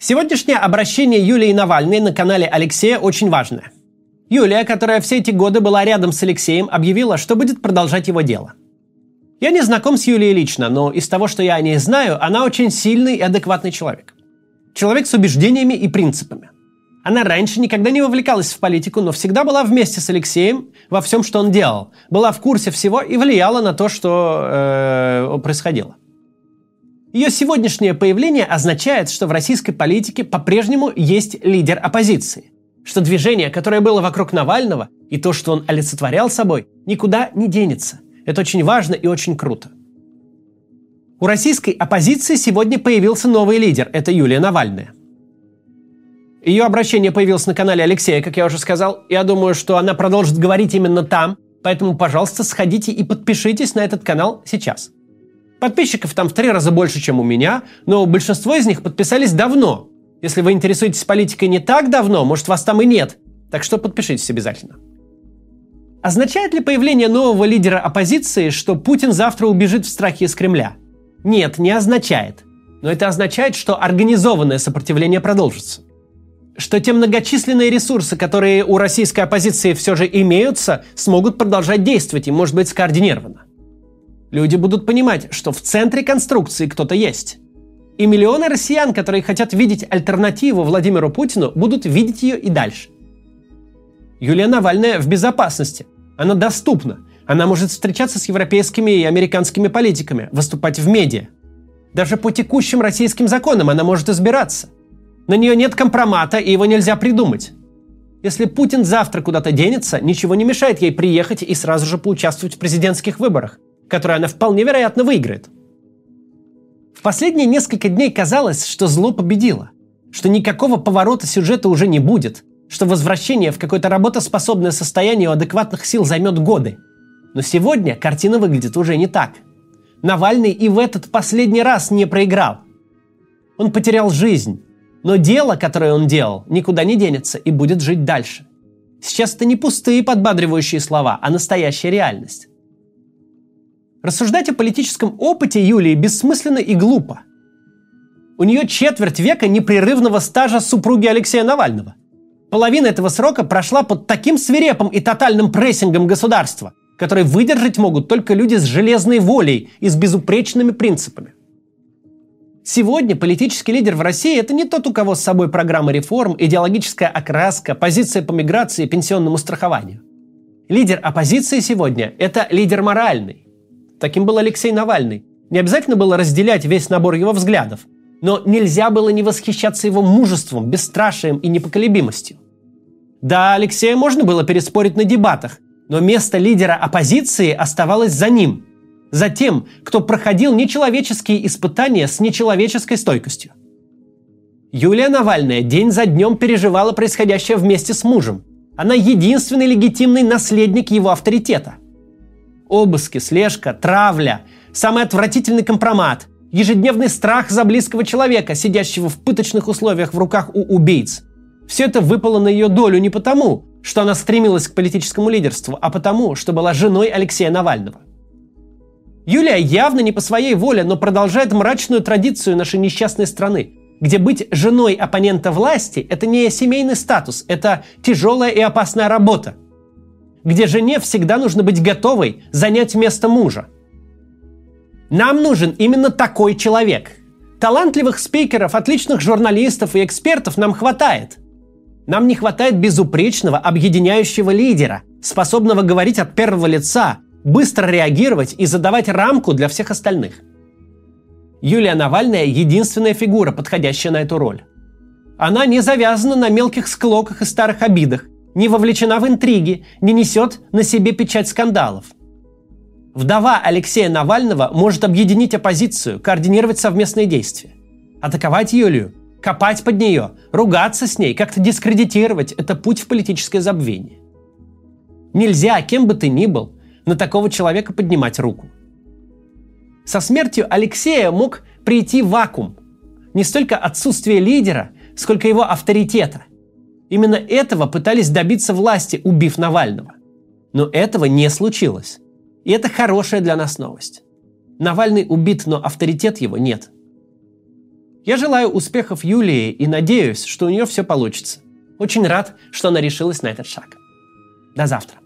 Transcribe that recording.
Сегодняшнее обращение Юлии Навальной на канале Алексея очень важное. Юлия, которая все эти годы была рядом с Алексеем, объявила, что будет продолжать его дело. Я не знаком с Юлией лично, но из того, что я о ней знаю, она очень сильный и адекватный человек. Человек с убеждениями и принципами. Она раньше никогда не вовлекалась в политику, но всегда была вместе с Алексеем во всем, что он делал. Была в курсе всего и влияла на то, что э, происходило. Ее сегодняшнее появление означает, что в российской политике по-прежнему есть лидер оппозиции. Что движение, которое было вокруг Навального, и то, что он олицетворял собой, никуда не денется. Это очень важно и очень круто. У российской оппозиции сегодня появился новый лидер – это Юлия Навальная. Ее обращение появилось на канале Алексея, как я уже сказал. Я думаю, что она продолжит говорить именно там. Поэтому, пожалуйста, сходите и подпишитесь на этот канал сейчас. Подписчиков там в три раза больше, чем у меня, но большинство из них подписались давно. Если вы интересуетесь политикой не так давно, может, вас там и нет. Так что подпишитесь обязательно. Означает ли появление нового лидера оппозиции, что Путин завтра убежит в страхе из Кремля? Нет, не означает. Но это означает, что организованное сопротивление продолжится что те многочисленные ресурсы, которые у российской оппозиции все же имеются, смогут продолжать действовать и, может быть, скоординированно. Люди будут понимать, что в центре конструкции кто-то есть. И миллионы россиян, которые хотят видеть альтернативу Владимиру Путину, будут видеть ее и дальше. Юлия Навальная в безопасности. Она доступна. Она может встречаться с европейскими и американскими политиками, выступать в медиа. Даже по текущим российским законам она может избираться. На нее нет компромата, и его нельзя придумать. Если Путин завтра куда-то денется, ничего не мешает ей приехать и сразу же поучаствовать в президентских выборах, которые она вполне вероятно выиграет. В последние несколько дней казалось, что зло победило, что никакого поворота сюжета уже не будет, что возвращение в какое-то работоспособное состояние у адекватных сил займет годы. Но сегодня картина выглядит уже не так. Навальный и в этот последний раз не проиграл. Он потерял жизнь, но дело, которое он делал, никуда не денется и будет жить дальше. Сейчас это не пустые подбадривающие слова, а настоящая реальность. Рассуждать о политическом опыте Юлии бессмысленно и глупо. У нее четверть века непрерывного стажа супруги Алексея Навального. Половина этого срока прошла под таким свирепым и тотальным прессингом государства, который выдержать могут только люди с железной волей и с безупречными принципами. Сегодня политический лидер в России – это не тот, у кого с собой программа реформ, идеологическая окраска, позиция по миграции и пенсионному страхованию. Лидер оппозиции сегодня – это лидер моральный. Таким был Алексей Навальный. Не обязательно было разделять весь набор его взглядов, но нельзя было не восхищаться его мужеством, бесстрашием и непоколебимостью. Да, Алексея можно было переспорить на дебатах, но место лидера оппозиции оставалось за ним – за тем, кто проходил нечеловеческие испытания с нечеловеческой стойкостью. Юлия Навальная день за днем переживала происходящее вместе с мужем. Она единственный легитимный наследник его авторитета. Обыски, слежка, травля, самый отвратительный компромат, ежедневный страх за близкого человека, сидящего в пыточных условиях в руках у убийц. Все это выпало на ее долю не потому, что она стремилась к политическому лидерству, а потому, что была женой Алексея Навального. Юлия явно не по своей воле, но продолжает мрачную традицию нашей несчастной страны, где быть женой оппонента власти – это не семейный статус, это тяжелая и опасная работа, где жене всегда нужно быть готовой занять место мужа. Нам нужен именно такой человек. Талантливых спикеров, отличных журналистов и экспертов нам хватает. Нам не хватает безупречного, объединяющего лидера, способного говорить от первого лица, быстро реагировать и задавать рамку для всех остальных. Юлия Навальная – единственная фигура, подходящая на эту роль. Она не завязана на мелких склоках и старых обидах, не вовлечена в интриги, не несет на себе печать скандалов. Вдова Алексея Навального может объединить оппозицию, координировать совместные действия. Атаковать Юлию, копать под нее, ругаться с ней, как-то дискредитировать – это путь в политическое забвение. Нельзя, кем бы ты ни был, на такого человека поднимать руку. Со смертью Алексея мог прийти вакуум. Не столько отсутствие лидера, сколько его авторитета. Именно этого пытались добиться власти, убив Навального. Но этого не случилось. И это хорошая для нас новость. Навальный убит, но авторитет его нет. Я желаю успехов Юлии и надеюсь, что у нее все получится. Очень рад, что она решилась на этот шаг. До завтра.